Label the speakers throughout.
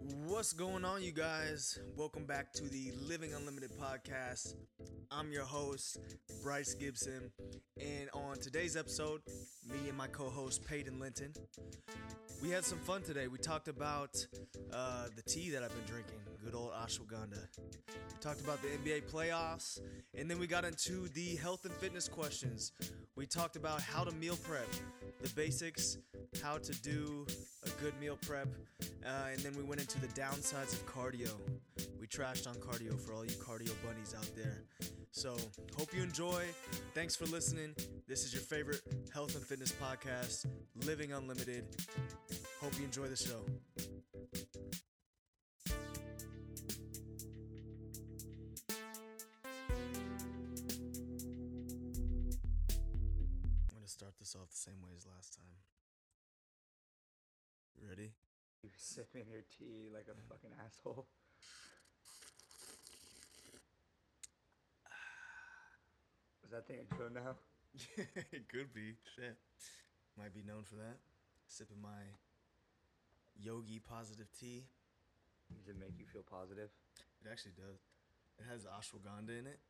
Speaker 1: What's going on, you guys? Welcome back to the Living Unlimited podcast. I'm your host, Bryce Gibson, and on today's episode, me and my co host, Paydyn Linton, we had some fun today. We talked about uh, the tea that I've been drinking, good old ashwagandha. We talked about the NBA playoffs, and then we got into the health and fitness questions. We talked about how to meal prep, the basics, how to do a good meal prep, uh, and then we went into the downsides of cardio. We trashed on cardio for all you cardio bunnies out there. So, hope you enjoy. Thanks for listening. This is your favorite health and fitness podcast, Living Unlimited. Hope you enjoy the show. I'm going to start this off the same way as last time.
Speaker 2: Sipping your tea like a fucking asshole. Is that the intro now?
Speaker 1: Yeah, it could be. Shit. Might be known for that. Sipping my yogi positive tea.
Speaker 2: Does it make you feel positive?
Speaker 1: It actually does. It has ashwagandha in it.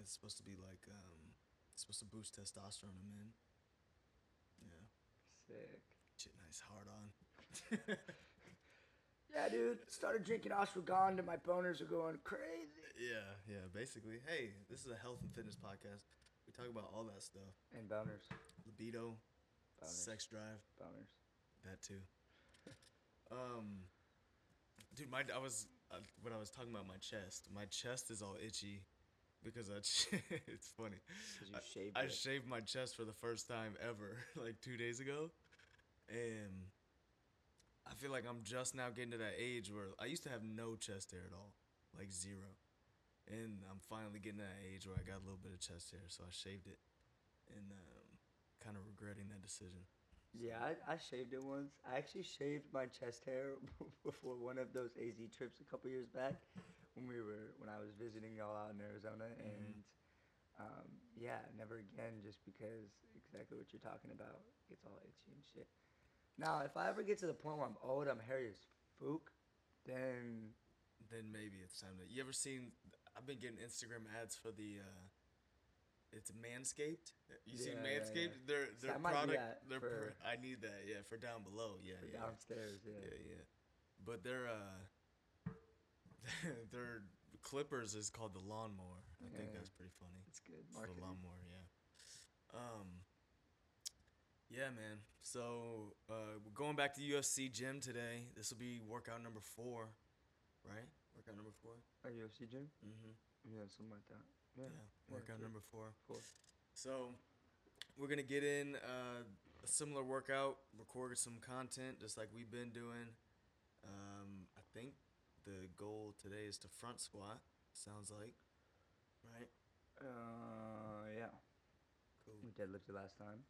Speaker 1: It's supposed to be like, um, it's supposed to boost testosterone in men. Yeah.
Speaker 2: Sick.
Speaker 1: Shit, nice hard on.
Speaker 2: Yeah, dude. Started drinking ashwagandha. My boners are going crazy.
Speaker 1: Yeah, yeah, basically. Hey, this is a health and fitness podcast. We talk about all that stuff
Speaker 2: And boners.
Speaker 1: libido,
Speaker 2: Boners.
Speaker 1: sex drive,
Speaker 2: Boners.
Speaker 1: that too. um, dude, my I was uh, when I was talking about my chest. My chest is all itchy because I. it's funny.
Speaker 2: you
Speaker 1: I-
Speaker 2: shaved
Speaker 1: I shaved my chest for the first time ever, like two days ago, and I feel like I'm just now getting to that age where I used to have no chest hair at all, like zero, and I'm finally getting to that age where I got a little bit of chest hair, so I shaved it, and um, kind of regretting that decision.
Speaker 2: Yeah, I, I shaved it once. I actually shaved my chest hair before one of those AZ trips a couple years back, when we were when I was visiting y'all out in Arizona, and um, yeah, never again, just because exactly what you're talking about gets all itchy and shit. Now, if I ever get to the point where I'm old, I'm hairy as fook, then
Speaker 1: Then maybe it's time to. You ever seen? I've been getting Instagram ads for the. Uh, it's Manscaped. You seen
Speaker 2: Yeah, yeah,
Speaker 1: Manscaped?
Speaker 2: yeah.
Speaker 1: Their their
Speaker 2: might do
Speaker 1: product. Their
Speaker 2: for-
Speaker 1: I need that. Yeah, for down below. Yeah,
Speaker 2: for
Speaker 1: yeah.
Speaker 2: downstairs, yeah.
Speaker 1: Yeah, yeah. But their uh, their clippers is called the lawnmower. I think
Speaker 2: Yeah.
Speaker 1: that's pretty funny.
Speaker 2: It's good
Speaker 1: It's the lawnmower, yeah. Um. Yeah, man. So uh, we're going back to UFC gym today. This will be workout number four, right? Workout number four.
Speaker 2: You UFC gym?
Speaker 1: Mm-hmm.
Speaker 2: Yeah, something like that.
Speaker 1: Yeah.
Speaker 2: Yeah.
Speaker 1: Workout
Speaker 2: good.
Speaker 1: number four.
Speaker 2: Four.
Speaker 1: So we're gonna get in uh, a similar workout, record some content just like we've been doing. Um, I think the goal today is to front squat. Sounds like, right?
Speaker 2: Uh, yeah. We
Speaker 1: Cool.
Speaker 2: deadlifted last time.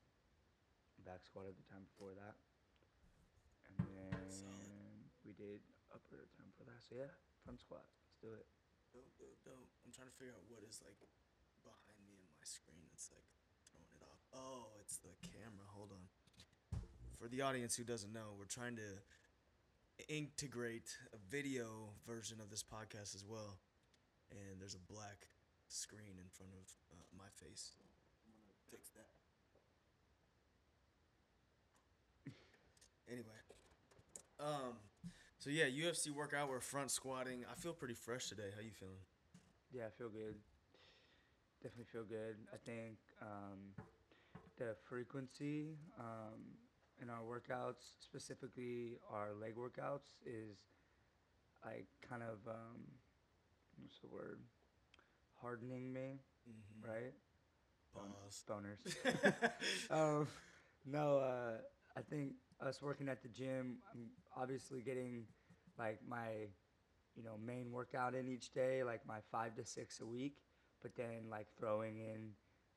Speaker 2: Back squatted the time before that. And then
Speaker 1: Solid.
Speaker 2: we did upper time for that. So yeah, front squat. Let's do it.
Speaker 1: Dope, dope, dope. I'm trying to figure out what is like behind me in my screen. It's like throwing it off. Oh, it's the camera. Hold on. For the audience who doesn't know, we're trying to integrate a video version of this podcast as well. And there's a black screen in front of uh, my face. I'm gonna fix that. Anyway, um, so yeah, UFC workout. We're front squatting. I feel pretty fresh today. How you feeling?
Speaker 2: Yeah, I feel good. Definitely feel good. I think um, the frequency um, in our workouts, specifically our leg workouts, is like kind of um, what's the word? Hardening me,
Speaker 1: Mm-hmm.
Speaker 2: right?
Speaker 1: Pause.
Speaker 2: Boners. um, no, uh, I think us working at the gym, I'm obviously getting like my, you know, main workout in each day, like my five to six a week, but then like throwing in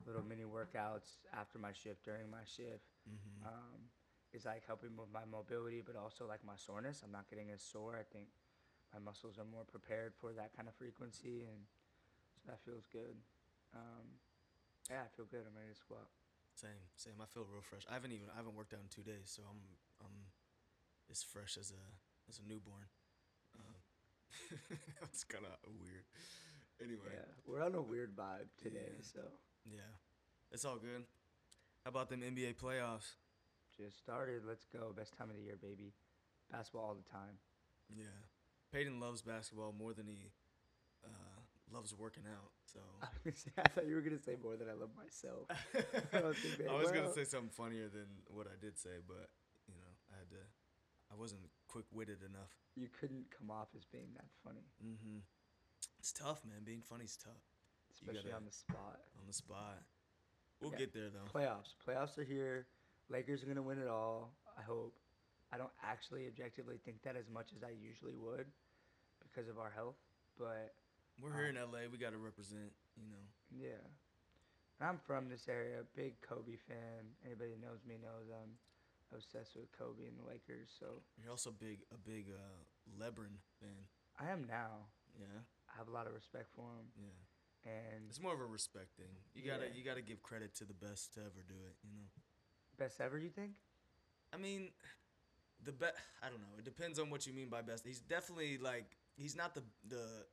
Speaker 2: little mini workouts after my shift, during my shift,
Speaker 1: Mm-hmm.
Speaker 2: um, is like helping with my mobility, but also like my soreness. I'm not getting as sore. I think my muscles are more prepared for that kind of frequency, and so that feels good. Um, yeah, I feel good. I'm ready to squat.
Speaker 1: Same, same. I feel real fresh. I haven't even I haven't worked out in two days, so I'm I'm as fresh as a as a newborn. Um, that's kind of weird. Anyway,
Speaker 2: Yeah, we're on a weird vibe today,
Speaker 1: Yeah.
Speaker 2: so
Speaker 1: yeah, it's all good. How about them NBA playoffs?
Speaker 2: just started. Let's go. Best time of the year, baby. Basketball all the time.
Speaker 1: Yeah, Paydyn loves basketball more than he loves working out. So
Speaker 2: I, was gonna say, I thought you were gonna say more than I love myself. I don't think they
Speaker 1: I was gonna say something funnier than what I did say, but you know, I had to. I wasn't quick witted enough.
Speaker 2: You couldn't come off as being that funny,
Speaker 1: Mm-hmm. It's tough, man. Being funny's tough
Speaker 2: especially
Speaker 1: gotta-
Speaker 2: on the spot.
Speaker 1: on the spot. We'll
Speaker 2: Yeah.
Speaker 1: get there though.
Speaker 2: Playoffs. Playoffs are here. Lakers are gonna win it all. I hope. I don't actually objectively think that as much as I usually would, because of our health. But
Speaker 1: We're here in LA. We got to represent. You know.
Speaker 2: yeah, I'm from this area. Big Kobe fan. Anybody that knows me knows I'm obsessed with Kobe and the Lakers. So
Speaker 1: You're also big a big uh, Lebron fan.
Speaker 2: I am now.
Speaker 1: Yeah.
Speaker 2: I have a lot of respect for him,
Speaker 1: Yeah.
Speaker 2: and
Speaker 1: It's more of a respect thing. You gotta
Speaker 2: Yeah.
Speaker 1: you gotta give credit to the best to ever do it. You know.
Speaker 2: best ever. You think?
Speaker 1: I mean, the best. I don't know. It depends on what you mean by best. He's definitely like he's not the the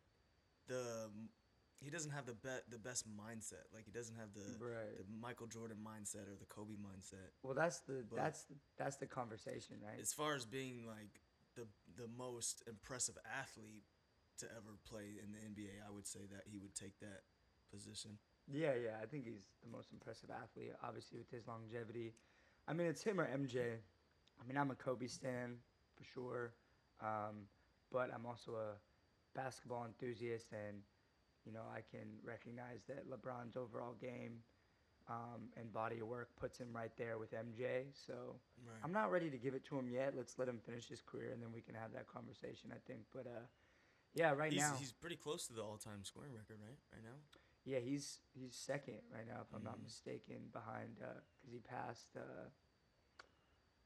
Speaker 1: the he doesn't have the be- the best mindset. Like he doesn't have the
Speaker 2: Right.
Speaker 1: the Michael Jordan mindset or the Kobe mindset.
Speaker 2: Well, that's the
Speaker 1: But-
Speaker 2: that's that's the conversation, right?
Speaker 1: As far as being like the the most impressive athlete to ever play in the NBA, I would say that he would take that position.
Speaker 2: Yeah, yeah. I think he's the most impressive athlete, obviously with his longevity. I mean, it's him or MJ. I mean, I'm a Kobe stan for sure, um, but I'm also a basketball enthusiast, and you know, I can recognize that LeBron's overall game um, and body of work puts him right there with MJ. So
Speaker 1: Right.
Speaker 2: I'm not ready to give it to him yet. Let's let him finish his career, and then we can have that conversation. I think, but uh, yeah, right
Speaker 1: he's,
Speaker 2: now,
Speaker 1: he's pretty close to the all-time scoring record, right? Right now.
Speaker 2: Yeah, he's he's second right now, if I'm not
Speaker 1: Mhm.
Speaker 2: mistaken, behind because he passed uh,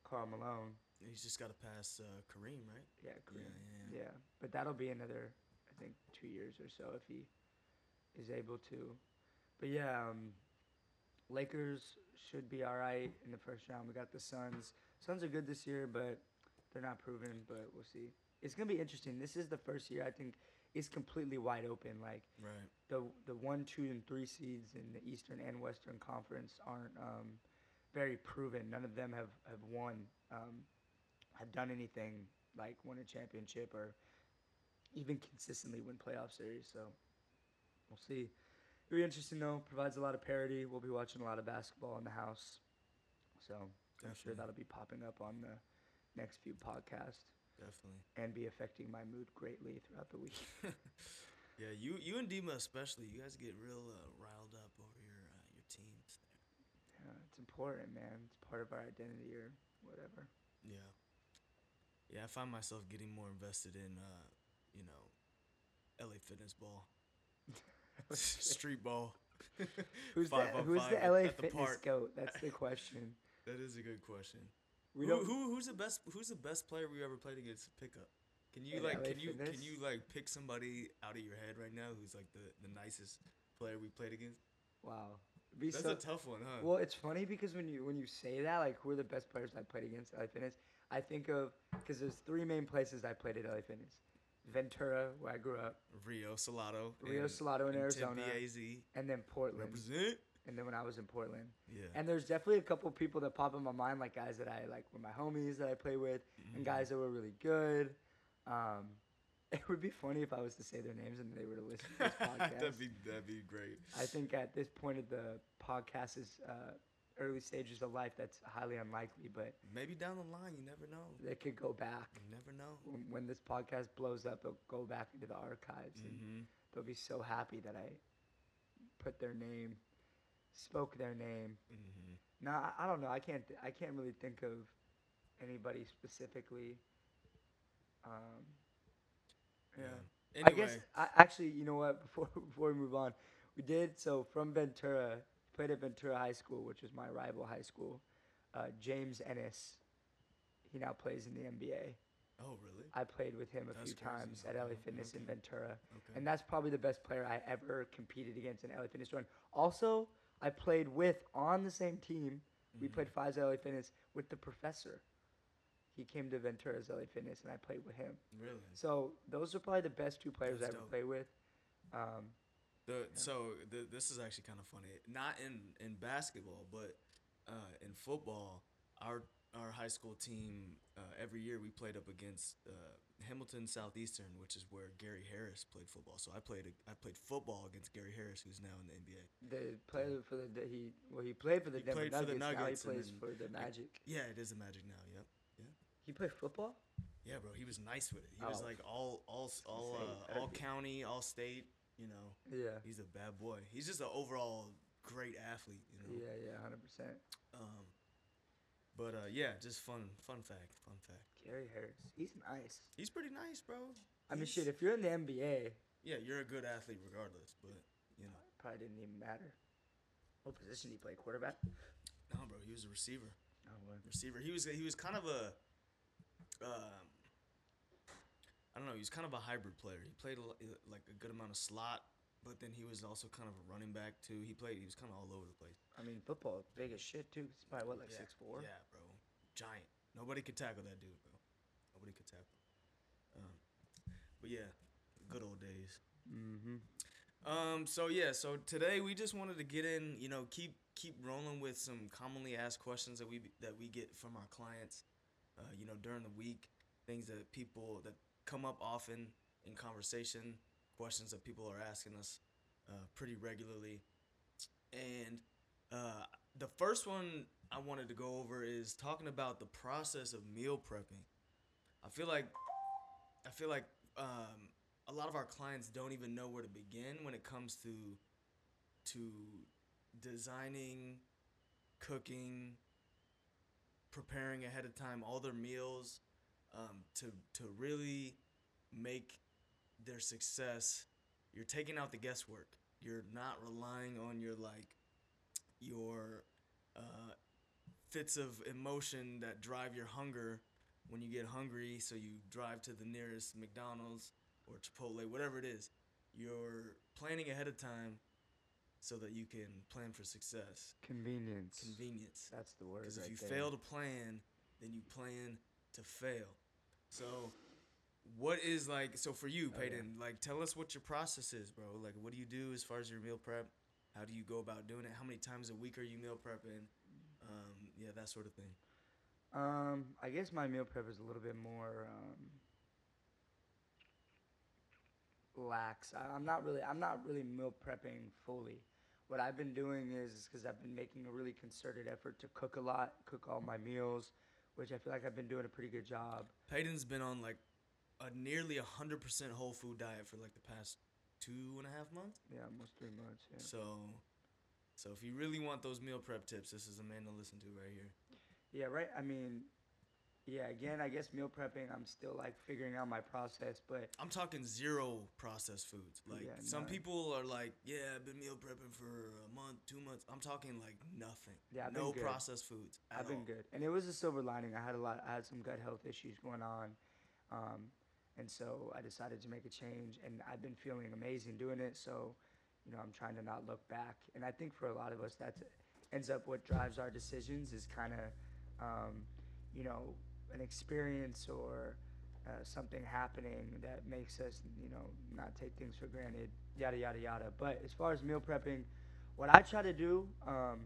Speaker 2: Karl Malone.
Speaker 1: He's just got to pass uh, Kareem, right?
Speaker 2: Yeah, Kareem.
Speaker 1: yeah,
Speaker 2: Yeah, but that'll be another, I think, two years or so if he is able to. But yeah, um, Lakers should be all right in the first round. We got the Suns. Suns are good this year, but they're not proven. But we'll see. It's gonna be interesting. This is the first year I think it's completely wide open. Like
Speaker 1: Right.
Speaker 2: the the one, two, and three seeds in the Eastern and Western Conference aren't um, very proven. None of them have have won, um, have done anything like win a championship or even consistently win playoff series. So we'll see. It'll be interesting though. Provides a lot of parity. We'll be watching a lot of basketball in the house. So I'm sure that'll be popping up on the next few podcasts
Speaker 1: Definitely.
Speaker 2: and be affecting my mood greatly throughout the week.
Speaker 1: Yeah, you you and Dima especially, you guys get real uh, riled up over your uh, your teams.
Speaker 2: Yeah, it's important, man. It's part of our identity or whatever.
Speaker 1: Yeah. Yeah, I find myself getting more invested in uh, you know, LA fitness ball, street ball.
Speaker 2: Who's the
Speaker 1: Five on
Speaker 2: Who's the LA
Speaker 1: the
Speaker 2: fitness
Speaker 1: park.
Speaker 2: goat? That's the question.
Speaker 1: That is a good question.
Speaker 2: We
Speaker 1: who,
Speaker 2: don't.
Speaker 1: who who's the best who's the best player we ever played against pickup? Can you like
Speaker 2: LA
Speaker 1: can you can you like pick somebody out of your head right now who's like the, the nicest player we played against?
Speaker 2: wow.
Speaker 1: That's
Speaker 2: so,
Speaker 1: a tough one, huh?
Speaker 2: well, it's funny because when you when you say that, like, who are the best players I played against LA Fitness? I think of because there's three main places I played at LA Fitness: Ventura, where I grew up,
Speaker 1: Rio Salado.
Speaker 2: Rio
Speaker 1: and-
Speaker 2: Salado in Arizona,
Speaker 1: Tempe
Speaker 2: and then Portland.
Speaker 1: Represent.
Speaker 2: And then when I was in Portland,
Speaker 1: Yeah.
Speaker 2: and there's definitely a couple people that pop in my mind, like guys that I like were my homies that I play with,
Speaker 1: Mm-hmm.
Speaker 2: and guys that were really good. Um, it would be funny if I was to say their names and they were to listen to this podcast.
Speaker 1: that'd be that'd be great.
Speaker 2: I think at this point of the podcast's uh, early stages of life, that's highly unlikely, but
Speaker 1: Maybe down the line, you never know.
Speaker 2: they could go back.
Speaker 1: You never know.
Speaker 2: When, when this podcast blows up, they'll go back into the archives and
Speaker 1: Mm-hmm.
Speaker 2: they'll be so happy that I put their name, spoke their name.
Speaker 1: Mm-hmm.
Speaker 2: No, I, I don't know. I can't. I can't really think of anybody specifically. Um, yeah.
Speaker 1: Anyway,
Speaker 2: I guess I, actually, you know what? Before before we move on, we did so from Ventura. Played at Ventura High School, which was my rival high school. Uh, James Ennis. He now plays in the NBA.
Speaker 1: oh really?
Speaker 2: I played with him a
Speaker 1: That's
Speaker 2: few
Speaker 1: crazy.
Speaker 2: times at LA
Speaker 1: Okay,
Speaker 2: Fitness in. Ventura,
Speaker 1: Okay.
Speaker 2: and that's probably the best player I ever competed against in LA Fitness run. Also, I played with on the same team. We
Speaker 1: Mhm.
Speaker 2: played fives at LA Fitness with the professor. He came to Ventura's LA Fitness, and I played with him.
Speaker 1: Really?
Speaker 2: So those are probably the best two players
Speaker 1: That's
Speaker 2: I ever
Speaker 1: dope.
Speaker 2: played with. Um,
Speaker 1: The so th- this is actually kind of funny. Not in in basketball, but uh, in football, our our high school team uh, every year we played up against uh, Hamilton Southeastern, which is where Gary Harris played football. So I played I played football against Gary Harris, who's now in the NBA.
Speaker 2: the player for the the- he well he played for the
Speaker 1: He
Speaker 2: Denver
Speaker 1: played for the
Speaker 2: Nuggets.
Speaker 1: Nuggets
Speaker 2: now he plays
Speaker 1: then-
Speaker 2: for the Magic.
Speaker 1: Yeah, it is the Magic now. Yep. Yeah.
Speaker 2: He played football.
Speaker 1: Yeah, bro. He was nice with it. He was
Speaker 2: Oh.
Speaker 1: like all all all uh, all county, all state. You know,
Speaker 2: Yeah.
Speaker 1: he's a bad boy. He's just an overall great athlete. You know.
Speaker 2: Yeah, yeah, hundred percent.
Speaker 1: Um, but uh, yeah, just fun, fun fact, fun fact.
Speaker 2: Gary Harris, he's nice.
Speaker 1: He's pretty nice, bro.
Speaker 2: I mean, shit. If you're in the NBA,
Speaker 1: yeah, you're a good athlete regardless, but you know,
Speaker 2: probably didn't even matter. What position did he play? Quarterback.
Speaker 1: no, bro, he was a receiver.
Speaker 2: Oh, well.
Speaker 1: Receiver. He was he was kind of a, um, know. He was kind of a hybrid player. He played a, like a good amount of slot, but then he was also kind of a running back too. He played. He was kind of all over the place.
Speaker 2: I mean, football big as shit too. He's probably what like
Speaker 1: yeah.
Speaker 2: six four.
Speaker 1: Yeah, bro. Giant. Nobody could tackle that dude, bro. Nobody could tackle. Um, but yeah, good old days.
Speaker 2: Mm-hmm.
Speaker 1: Um. So yeah. So today we just wanted to get in. You know, keep keep rolling with some commonly asked questions that we that we get from our clients. Uh, you know, during the week, things that people that come up often in conversation, questions that people are asking us uh, pretty regularly, and uh, the first one I wanted to go over is talking about the process of meal prepping. I feel like I feel like um, a lot of our clients don't even know where to begin when it comes to to designing, cooking, preparing ahead of time all their meals um, to to really make their success. You're taking out the guesswork. You're not relying on your like your uh, fits of emotion that drive your hunger when you get hungry. So you drive to the nearest McDonald's or Chipotle, whatever it is. You're planning ahead of time so that you can plan for success.
Speaker 2: Convenience.
Speaker 1: Convenience.
Speaker 2: That's the word.
Speaker 1: Because if
Speaker 2: right
Speaker 1: you
Speaker 2: there.
Speaker 1: fail to plan, then you plan to fail. So, what is like? So for you,
Speaker 2: Oh, yeah.
Speaker 1: Paydyn, like, tell us what your process is, bro. Like, what do you do as far as your meal prep? How do you go about doing it? How many times a week are you meal prepping? Um, yeah, that sort of thing.
Speaker 2: Um, I guess my meal prep is a little bit more um, lax. I, I'm not really, I'm not really meal prepping fully. What I've been doing is because I've been making a really concerted effort to cook a lot, cook all my meals, which I feel like I've been doing a pretty good job.
Speaker 1: Paydyn's been on like a nearly hundred percent whole food diet for like the past two and a half months.
Speaker 2: Yeah, almost three months. Yeah.
Speaker 1: So, so if you really want those meal prep tips, this is a man to listen to right here.
Speaker 2: Yeah, right. I mean, yeah. Again, I guess meal prepping. I'm still like figuring out my process, but
Speaker 1: I'm talking zero processed foods. Like
Speaker 2: Yeah,
Speaker 1: some
Speaker 2: none.
Speaker 1: people are like, yeah, I've been meal prepping for a month, two months. I'm talking like nothing.
Speaker 2: Yeah, I've
Speaker 1: no
Speaker 2: been good.
Speaker 1: processed foods. At
Speaker 2: I've been
Speaker 1: all.
Speaker 2: good, and it was a silver lining. I had a lot. I had some gut health issues going on, um, and so I decided to make a change. And I've been feeling amazing doing it. So, you know, I'm trying to not look back. And I think for a lot of us, that ends up what drives our decisions is kind of, um, you know, an experience or uh, something happening that makes us, you know, not take things for granted. Yada yada yada. But as far as meal prepping, what I try to do. Um,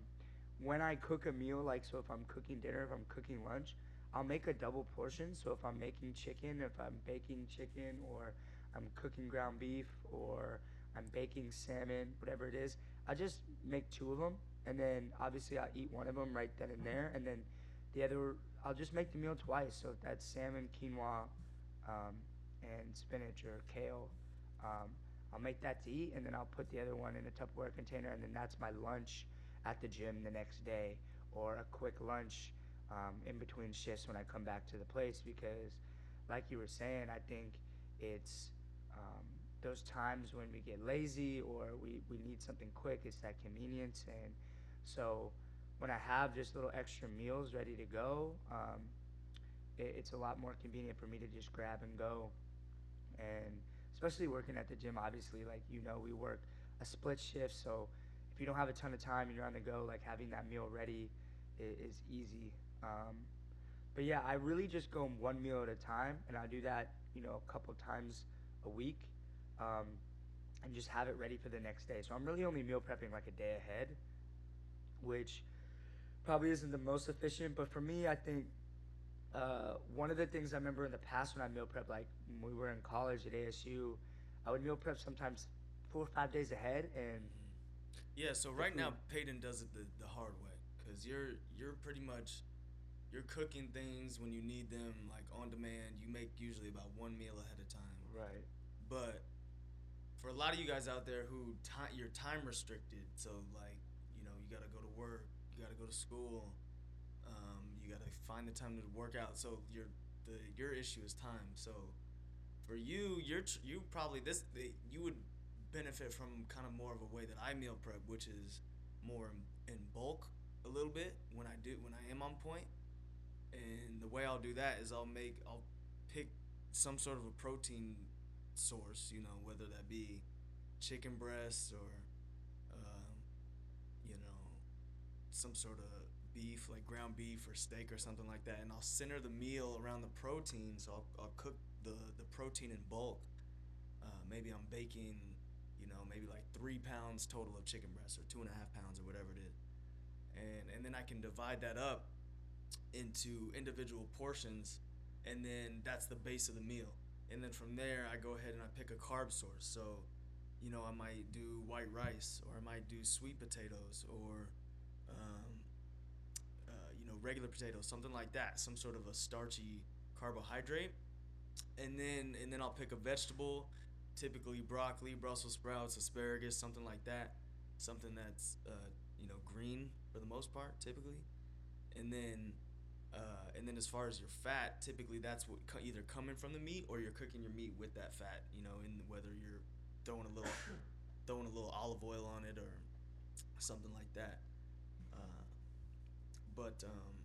Speaker 2: when I cook a meal, like so if I'm cooking dinner, if I'm cooking lunch, I'll make a double portion. So if I'm making chicken, if I'm baking chicken, or I'm cooking ground beef, or I'm baking salmon, whatever it is, I just make two of them, and then obviously I'll eat one of them right then and there, and then the other I'll just make the meal twice. So that's salmon, quinoa, um, and spinach or kale, um, I'll make that to eat, and then I'll put the other one in a Tupperware container, and then that's my lunch at the gym the next day or a quick lunch um, in between shifts when I come back to the place because, like you were saying, I think it's um, those times when we get lazy or we, we need something quick, it's that convenience. And so when I have just little extra meals ready to go, um, it, it's a lot more convenient for me to just grab and go. And especially working at the gym, obviously, like you know, we work a split shift, so if you don't have a ton of time and you're on the go, like having that meal ready is, is easy. Um, but yeah, I really just go one meal at a time, and I do that, you know, a couple times a week, um, and just have it ready for the next day. So I'm really only meal prepping like a day ahead, which probably isn't the most efficient. But for me, I think uh, one of the things I remember in the past when I meal prep, like when we were in college at ASU, I would meal prep sometimes four or five days ahead, and
Speaker 1: Yeah, so right now Paydyn does it the, the hard way because you're you're pretty much you're cooking things when you need them like on demand. You make usually about one meal ahead of time.
Speaker 2: right,
Speaker 1: But for a lot of you guys out there who time you're time restricted, so like you know you gotta go to work, you gotta go to school, um, you gotta find the time to work out. So your the your issue is time. So for you, you're you probably this the, you would benefit from kind of more of a way that I meal prep, which is more in, in bulk a little bit when I do when I am on point. And the way I'll do that is I'll make I'll pick some sort of a protein source, you know, whether that be chicken breasts or, um, you know, some sort of beef, like ground beef or steak or something like that. And I'll center the meal around the protein. So I'll, I'll cook the, the protein in bulk. Uh, maybe I'm baking, you know, maybe like three pounds total of chicken breasts or two and a half pounds or whatever it is. And, and then I can divide that up into individual portions and then that's the base of the meal and then from there i go ahead and i pick a carb source so you know i might do white rice or i might do sweet potatoes or um, uh, you know regular potatoes something like that some sort of a starchy carbohydrate and then and then i'll pick a vegetable typically broccoli brussels sprouts asparagus something like that something that's uh, you know green for the most part typically and then uh, and then as far as your fat, typically that's what co- either coming from the meat or you're cooking your meat with that fat. You know, and whether you're throwing a little throwing a little olive oil on it or something like that. But um,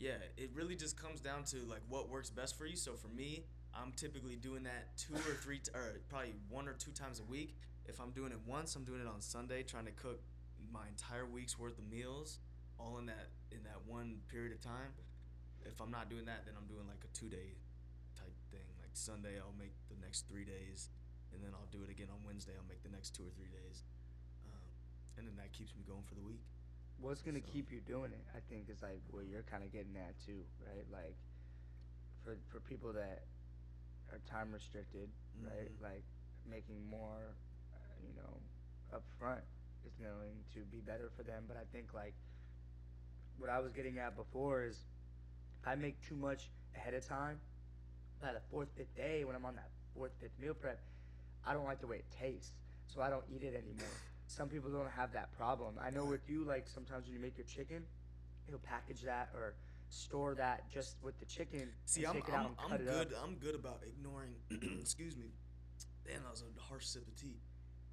Speaker 1: yeah, it really just comes down to like what works best for you. So for me, I'm typically doing that two or three, t- or probably one or two times a week. If I'm doing it once, I'm doing it on Sunday, trying to cook my entire week's worth of meals all in that in that one period of time. If I'm not doing that, then I'm doing like a two day type thing. Like Sunday, I'll make the next three days, and then I'll do it again on Wednesday. I'll make the next two or three days, um, and then that keeps me going for the week.
Speaker 2: What's gonna
Speaker 1: So-
Speaker 2: keep you doing it? I think is like what you're kind of getting at too, right? Like for for people that are time restricted, right?
Speaker 1: Mhm.
Speaker 2: Like making more, uh, you know, up front is going to be better for them. But I think like what I was getting at before is I make too much ahead of time. By the fourth, fifth day, when I'm on that fourth, fifth meal prep, I don't like the way it tastes, so I don't eat it anymore. Some people don't have that problem. I know with you, like sometimes when you make your chicken, you'll package that or store that just with the chicken.
Speaker 1: See, I'm
Speaker 2: take it out
Speaker 1: I'm, I'm good. I'm good about ignoring. excuse me. Damn, that was a harsh sip of tea.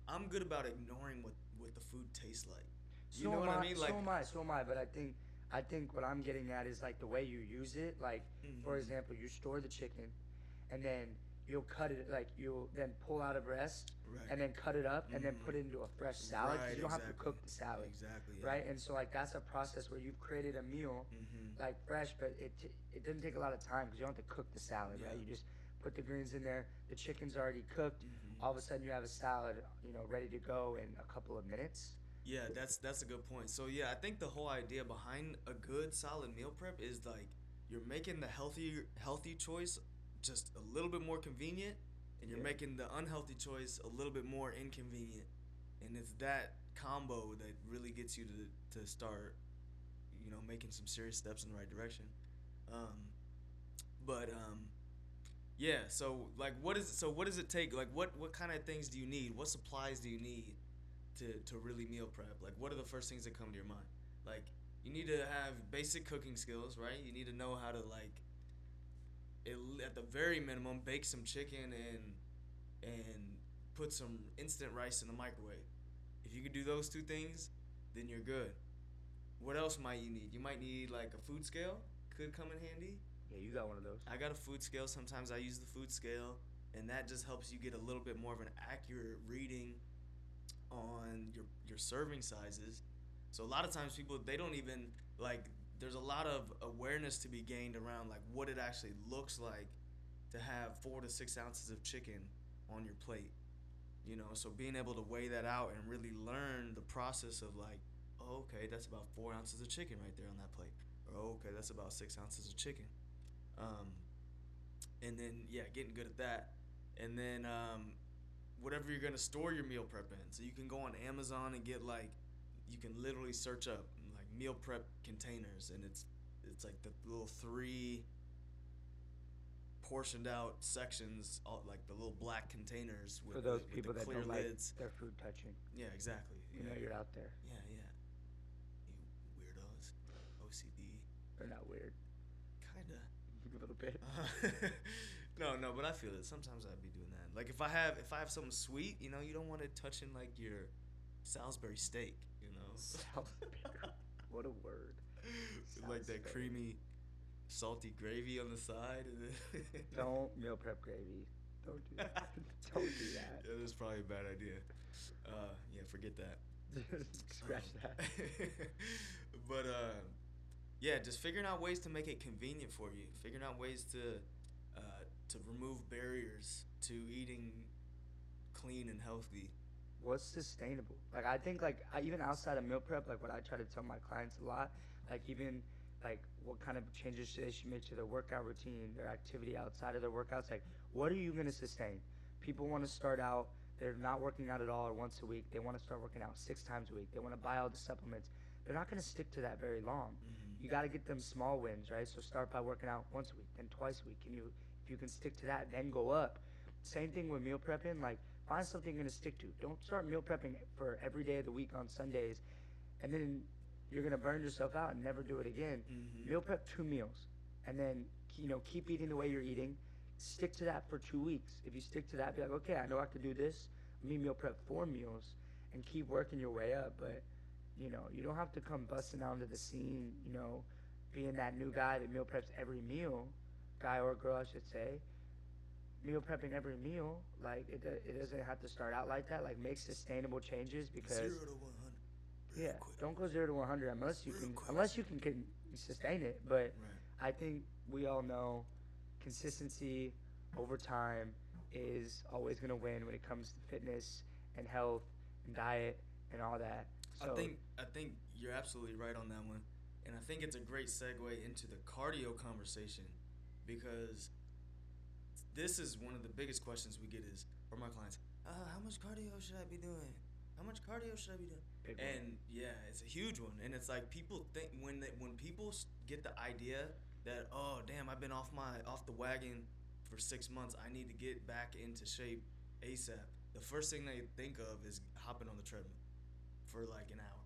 Speaker 1: I'm good about ignoring what what the food tastes like. You
Speaker 2: so
Speaker 1: know
Speaker 2: am
Speaker 1: what I
Speaker 2: I,
Speaker 1: mean? Like,
Speaker 2: so am I. So am I. But I think, I think what I'm getting at is like the way you use it. Like, for
Speaker 1: Mhm.
Speaker 2: example, you store the chicken, and then you'll cut it. Like you'll then pull out a breast,
Speaker 1: right.
Speaker 2: and then cut it up, and then
Speaker 1: Mhm.
Speaker 2: put it into a fresh salad
Speaker 1: Right,
Speaker 2: you don't have to cook the salad,
Speaker 1: Exactly. Yeah.
Speaker 2: right? And so like that's a process where you've created a meal
Speaker 1: Mm-hmm.
Speaker 2: like fresh, but it t- it doesn't take a lot of time because you don't have to cook the salad, right?
Speaker 1: Yeah.
Speaker 2: You just put the greens in there. The chicken's already cooked.
Speaker 1: Mm-hmm.
Speaker 2: All of a sudden, you have a salad, you know, ready to go in a couple of minutes.
Speaker 1: Yeah, that's that's a good point. So yeah, I think the whole idea behind a good solid meal prep is like you're making the healthy healthy choice just a little bit more convenient and you're
Speaker 2: Yeah.
Speaker 1: making the unhealthy choice a little bit more inconvenient. And it's that combo that really gets you to to start you know making some serious steps in the right direction. Um but um yeah, so like what is so what does it take? Like what what kind of things do you need? What supplies do you need? to, to really meal prep? Like, what are the first things that come to your mind? Like, you need to have basic cooking skills, right? You need to know how to like, it, at the very minimum, bake some chicken and and put some instant rice in the microwave. If you could do those two things, then you're good. What else might you need? You might need like a food scale. Could come in handy.
Speaker 2: Yeah, you got one of those.
Speaker 1: I got a food scale. Sometimes I use the food scale, and that just helps you get a little bit more of an accurate reading on your your serving sizes. So a lot of times people they don't even like there's a lot of awareness to be gained around like what it actually looks like to have four to six ounces of chicken on your plate. You know, so being able to weigh that out and really learn the process of like, oh, okay, that's about four ounces of chicken right there on that plate. Or oh, okay, that's about six ounces of chicken. Um, and then yeah, getting good at that. And then um, whatever you're gonna store your meal prep in. So you can go on Amazon and get like, you can literally search up meal prep containers, and it's it's like the little three portioned out sections, all, like the little black containers with,
Speaker 2: For those
Speaker 1: with
Speaker 2: people
Speaker 1: the
Speaker 2: that
Speaker 1: clear
Speaker 2: don't like
Speaker 1: lids.
Speaker 2: their food touching,
Speaker 1: Yeah, exactly.
Speaker 2: you know you're out there.
Speaker 1: Yeah, yeah. You weirdos. OCD.
Speaker 2: They're not weird.
Speaker 1: Kinda.
Speaker 2: A little bit.
Speaker 1: no, no, but I feel it. Sometimes I'd be doing that. Like if I have if I have something sweet, you know, you don't want it touching like your Salisbury steak, you know.
Speaker 2: Salisbury. What a word.
Speaker 1: Like that
Speaker 2: Salisbury.
Speaker 1: creamy, salty gravy on the side.
Speaker 2: Don't meal prep gravy. Don't do that. Don't do that.
Speaker 1: Yeah, that's probably a bad idea. Uh, yeah, forget that.
Speaker 2: Scratch
Speaker 1: Um,
Speaker 2: that.
Speaker 1: but uh, yeah, just figuring out ways to make it convenient for you. Figuring out ways to uh, to remove barriers to eating clean and healthy.
Speaker 2: What's sustainable? Like I think like I, even outside of meal prep, like what I try to tell my clients a lot, like even like what kind of changes they should make to their workout routine, their activity outside of their workouts. Like what are you gonna sustain? People want to start out. They're not working out at all or once a week. They want to start working out six times a week. They want to buy all the supplements. They're not going to stick to that very long.
Speaker 1: Mm-hmm.
Speaker 2: You got to get them small wins, right? So start by working out once a week, then twice a week. Can you, if you can stick to that, then go up. Same thing with meal prepping. Like find something you're gonna stick to. Don't start meal prepping for every day of the week on Sundays, and then you're gonna burn yourself out and never do it again.
Speaker 1: Mhm.
Speaker 2: Meal prep two meals, and then you know keep eating the way you're eating. Stick to that for two weeks. If you stick to that, be like, okay, I know I can do this. Let me meal prep four meals, and keep working your way up. But you know, you don't have to come busting out into the scene. You know, being that new guy that meal preps every meal, guy or girl, I should say. Meal prepping every meal, like it, it doesn't have to start out like that. Like make sustainable changes because
Speaker 1: Zero to one hundred.
Speaker 2: yeah,
Speaker 1: quick.
Speaker 2: don't go zero to one hundred unless you
Speaker 1: Real
Speaker 2: can
Speaker 1: quick.
Speaker 2: unless you can, can sustain it. But
Speaker 1: Right.
Speaker 2: I think we all know consistency over time is always going to win when it comes to fitness and health and diet and all that. So
Speaker 1: I think I think you're absolutely right on that one, and I think it's a great segue into the cardio conversation because this is one of the biggest questions we get is from my clients. Uh, how much cardio should I be doing? How much cardio should I be doing?
Speaker 2: big one.
Speaker 1: And yeah, it's a huge one, and it's like people think when they, when people get the idea that oh damn I've been off my off the wagon for six months, I need to get back into shape ASAP. The first thing they think of is hopping on the treadmill for like an hour,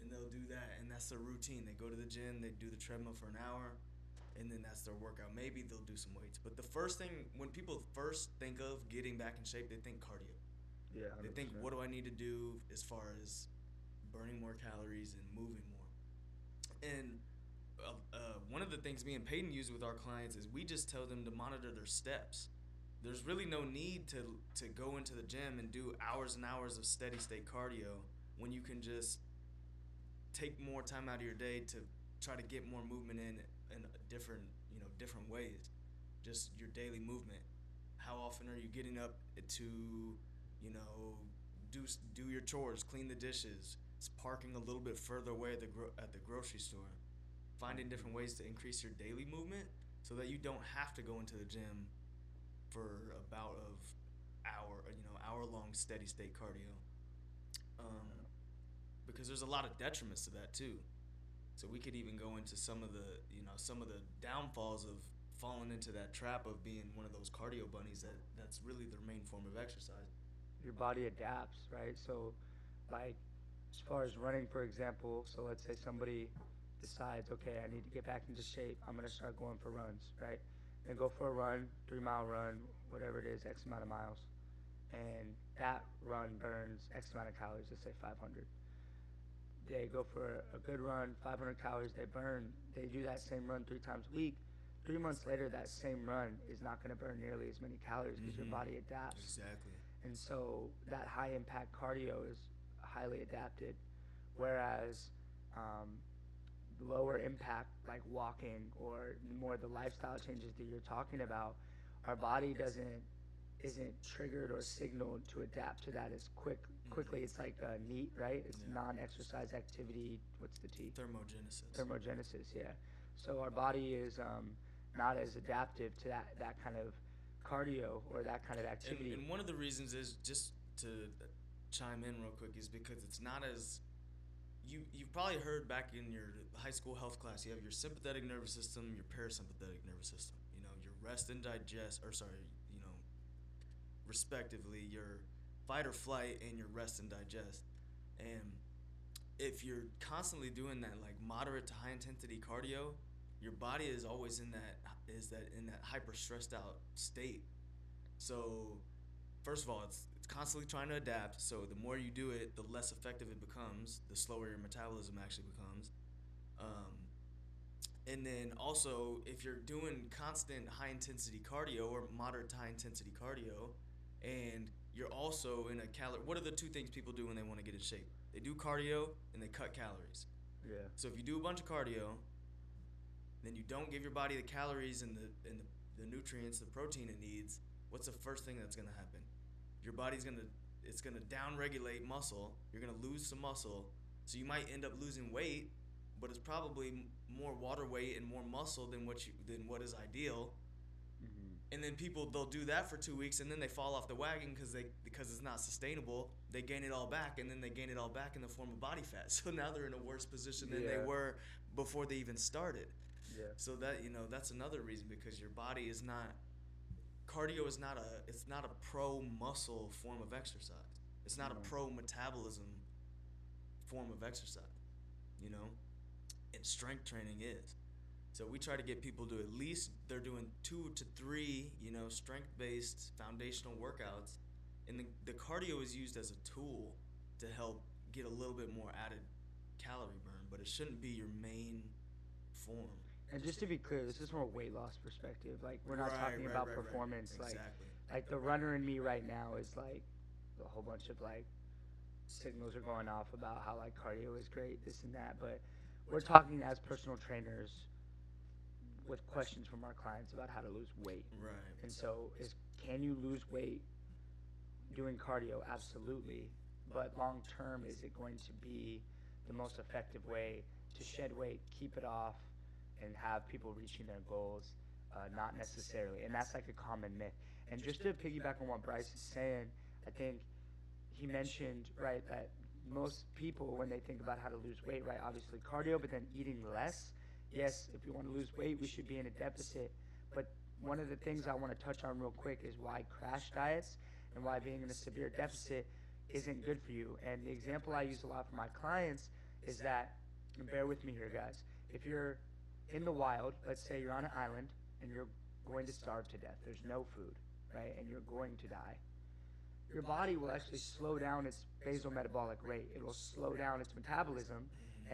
Speaker 1: and they'll do that, and that's their routine. They go to the gym, they do the treadmill for an hour, and then that's their workout. Maybe they'll do some weights, but the first thing when people first think of getting back in shape, they think cardio.
Speaker 2: yeah,
Speaker 1: They think, what do I need to do as far as burning more calories and moving more? And uh, uh, one of the things me and Paydyn use with our clients is we just tell them to monitor their steps. There's really no need to to go into the gym and do hours and hours of steady state cardio when you can just take more time out of your day to try to get more movement in different you know different ways. Just your daily movement. How often are you getting up to you know do do your chores, clean the dishes, s- parking a little bit further away at the gro- at the grocery store, finding different ways to increase your daily movement so that you don't have to go into the gym for a bout of hour you know hour long steady state cardio. Um, because there's a lot of detriments to that too. So we could even go into some of the you know some of the downfalls of falling into that trap of being one of those cardio bunnies that that's really their main form of exercise.
Speaker 2: your body adapts, right? So, like, as far as running, for example, so let's say somebody decides, okay, I need to get back into shape. I'm gonna start going for runs, right? And go for a run, three mile run, whatever it is, X amount of miles, and that run burns X amount of calories. Let's say 500. They go for a good run, 500 calories. They burn. They do that same run three times a week. Three months later, that same run is not going to burn nearly as many calories because
Speaker 1: Mhm.
Speaker 2: your body adapts.
Speaker 1: Exactly.
Speaker 2: And so that high impact cardio is highly adapted. Whereas um, lower impact like walking or more the lifestyle changes that you're talking about, our body doesn't isn't triggered or signaled to adapt to that as quick quickly. It's like uh, NEAT, right? It's
Speaker 1: Yeah.
Speaker 2: non-exercise activity. What's the T?
Speaker 1: Thermogenesis.
Speaker 2: Thermogenesis. Yeah. So our body is um, not as adaptive to that that kind of cardio or that kind of
Speaker 1: and,
Speaker 2: activity.
Speaker 1: and one of the reasons is just to chime in real quick is because it's not as you you've probably heard back in your high school health class you have your sympathetic nervous system your parasympathetic nervous system you know your rest and digest or sorry you know respectively your fight or flight and your rest and digest. And if you're constantly doing that like moderate to high intensity cardio your body is always in that is that in that hyper stressed out state. So first of all it's it's constantly trying to adapt. So the more you do it the less effective it becomes the slower your metabolism actually becomes. Um, and then also if you're doing constant high intensity cardio or moderate to high intensity cardio and you're also in a calorie what are the two things people do when they want to get in shape they do cardio and they cut calories
Speaker 2: yeah.
Speaker 1: so if you do a bunch of cardio, then you don't give your body the calories and the and the, the nutrients, the protein it needs. What's the first thing that's gonna happen? Your body's gonna it's gonna downregulate muscle. You're gonna lose some muscle, so you might end up losing weight, but it's probably more water weight and more muscle than what you than what is ideal. And then people they'll do that for two weeks and then they fall off the wagon because they because it's not sustainable. They gain it all back and then they gain it all back in the form of body fat. So now they're in a worse position than they were before they even started.
Speaker 2: Yeah.
Speaker 1: So that you know that's another reason because your body is not cardio is not a it's not a pro muscle form of exercise. It's not
Speaker 2: No.
Speaker 1: a mm-hmm. pro metabolism form of exercise. You know, and strength training is. So we try to get people to at least they're doing two to three, you know, strength based foundational workouts, and the, the cardio is used as a tool to help get a little bit more added calorie burn, but it shouldn't be your main form.
Speaker 2: And just to be clear, this is from a weight loss perspective. Like we're not
Speaker 1: Right,
Speaker 2: talking
Speaker 1: right,
Speaker 2: about
Speaker 1: right.
Speaker 2: performance. Like
Speaker 1: exactly.
Speaker 2: like the runner in me right now is like a whole bunch of like signals are going off about how like cardio is great, this and that. But we're talking as personal trainers with questions from our clients about how to lose weight.
Speaker 1: Right.
Speaker 2: And so is can you lose weight doing cardio? Absolutely. But long term, is it going to be the most effective way to shed weight, keep it off, and have people reaching their goals? Uh, not necessarily. And that's like a common myth. And just to piggyback on what Bryce is saying, I think he mentioned, right, that most people, when they think about how to lose weight, right, obviously cardio, but then eating less. Yes, if you want to lose weight, we should be in a deficit. But one of the things I want to touch on real quick is why crash diets and why being in a severe deficit isn't good for you. And the example I use a lot for my clients is that, and bear with me here, guys, if you're in the wild, let's say you're on an island and you're going to starve to death, there's no food, right, and you're going to die, your body will actually slow down its basal metabolic rate. It will slow down its metabolism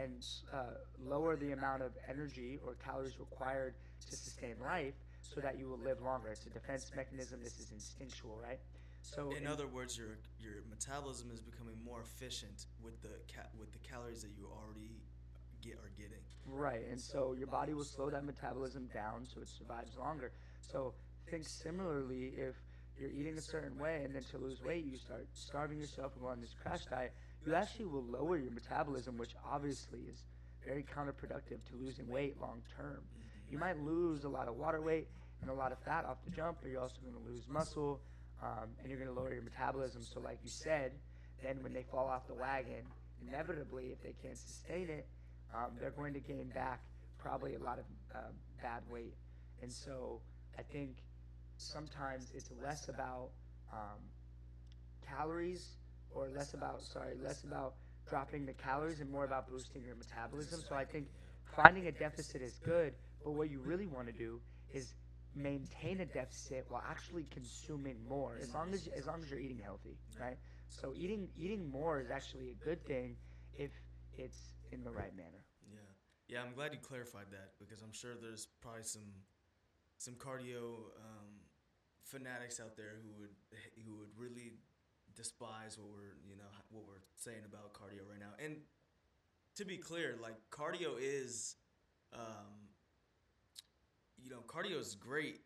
Speaker 2: and uh, lower the amount of energy or calories required to sustain life so that you will live longer. It's a defense mechanism. This is instinctual, right? So
Speaker 1: In other words, your your metabolism is becoming more efficient with the ca- with the calories that you already get are getting.
Speaker 2: Right, and so your body will slow that metabolism down so it survives longer. So think similarly if you're eating a certain way and then to lose weight you start starving yourself and go on this crash diet, you actually will lower your metabolism, which obviously is very counterproductive to losing weight long term. You might lose a lot of water weight and a lot of fat off the jump, but you're also going to lose muscle um, and you're going to lower your metabolism. So, like you said, then when they fall off the wagon, inevitably, if they can't sustain it, um, they're going to gain back probably a lot of uh, bad weight. And so I think sometimes it's less about um, calories or less about, sorry, less about dropping the calories and more about boosting your metabolism. So I think finding a deficit is good, but what you really want to do is maintain a deficit while actually consuming more as long as as long as you're eating healthy right so eating eating more is actually a good thing if it's in the right manner
Speaker 1: Yeah, yeah. I'm glad you clarified that because I'm sure there's probably some some cardio um, fanatics out there who would who would really despise what we're you know what we're saying about cardio right now. And to be clear, like cardio is, um, you know, cardio is great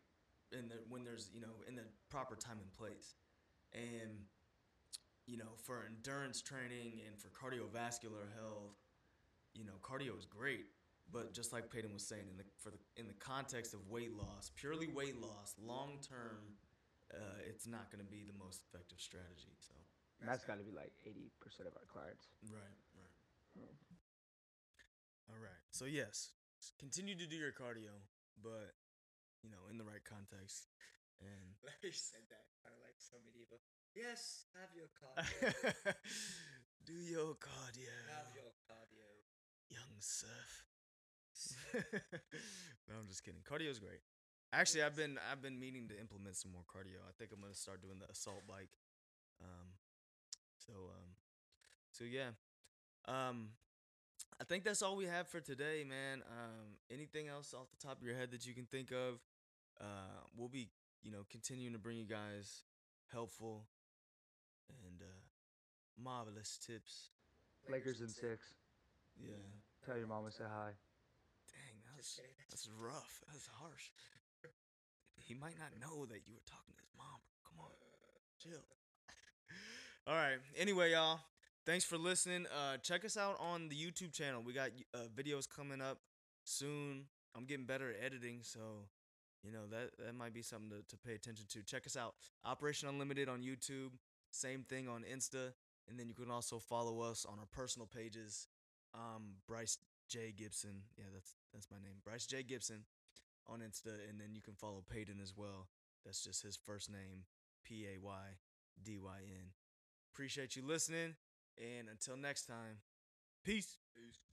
Speaker 1: in the when there's you know in the proper time and place, and you know for endurance training and for cardiovascular health, you know, cardio is great. But just like Paydyn was saying, in the for the in the context of weight loss, purely weight loss, long term, uh, it's not going to be the most effective strategy. So
Speaker 2: And that's got to be like 80% of our clients.
Speaker 1: right, right. All right. So yes, continue to do your cardio, but you know, in the right context. And
Speaker 2: Larry said that kind of like so medieval. Yes, have your cardio.
Speaker 1: do your cardio,
Speaker 2: have your cardio.
Speaker 1: young surf. no, I'm just kidding. Cardio is great. Actually, I've been I've been meaning to implement some more cardio. I think I'm gonna start doing the assault bike. Um, so um, so yeah. Um, I think that's all we have for today, man. Um, anything else off the top of your head that you can think of? Uh, we'll be you know continuing to bring you guys helpful and uh, marvelous tips.
Speaker 2: Lakers in six.
Speaker 1: Yeah.
Speaker 2: Tell your mama say hi.
Speaker 1: Dang, that's that's rough. That's harsh. He might not know that you were talking to his mom. Come on, chill. All right. Anyway, y'all, thanks for listening. Uh, check us out on the YouTube channel. We got uh, videos coming up soon. I'm getting better at editing, so you know that that might be something to, to pay attention to. Check us out, Operation Unlimited on YouTube. Same thing on Insta, and then you can also follow us on our personal pages. Um, Bryce J Gibson. Yeah, that's that's my name, Bryce J Gibson, on Insta, and then you can follow Paydyn as well. That's just his first name, P A Y D Y N. Appreciate you listening, and until next time, peace. Peace.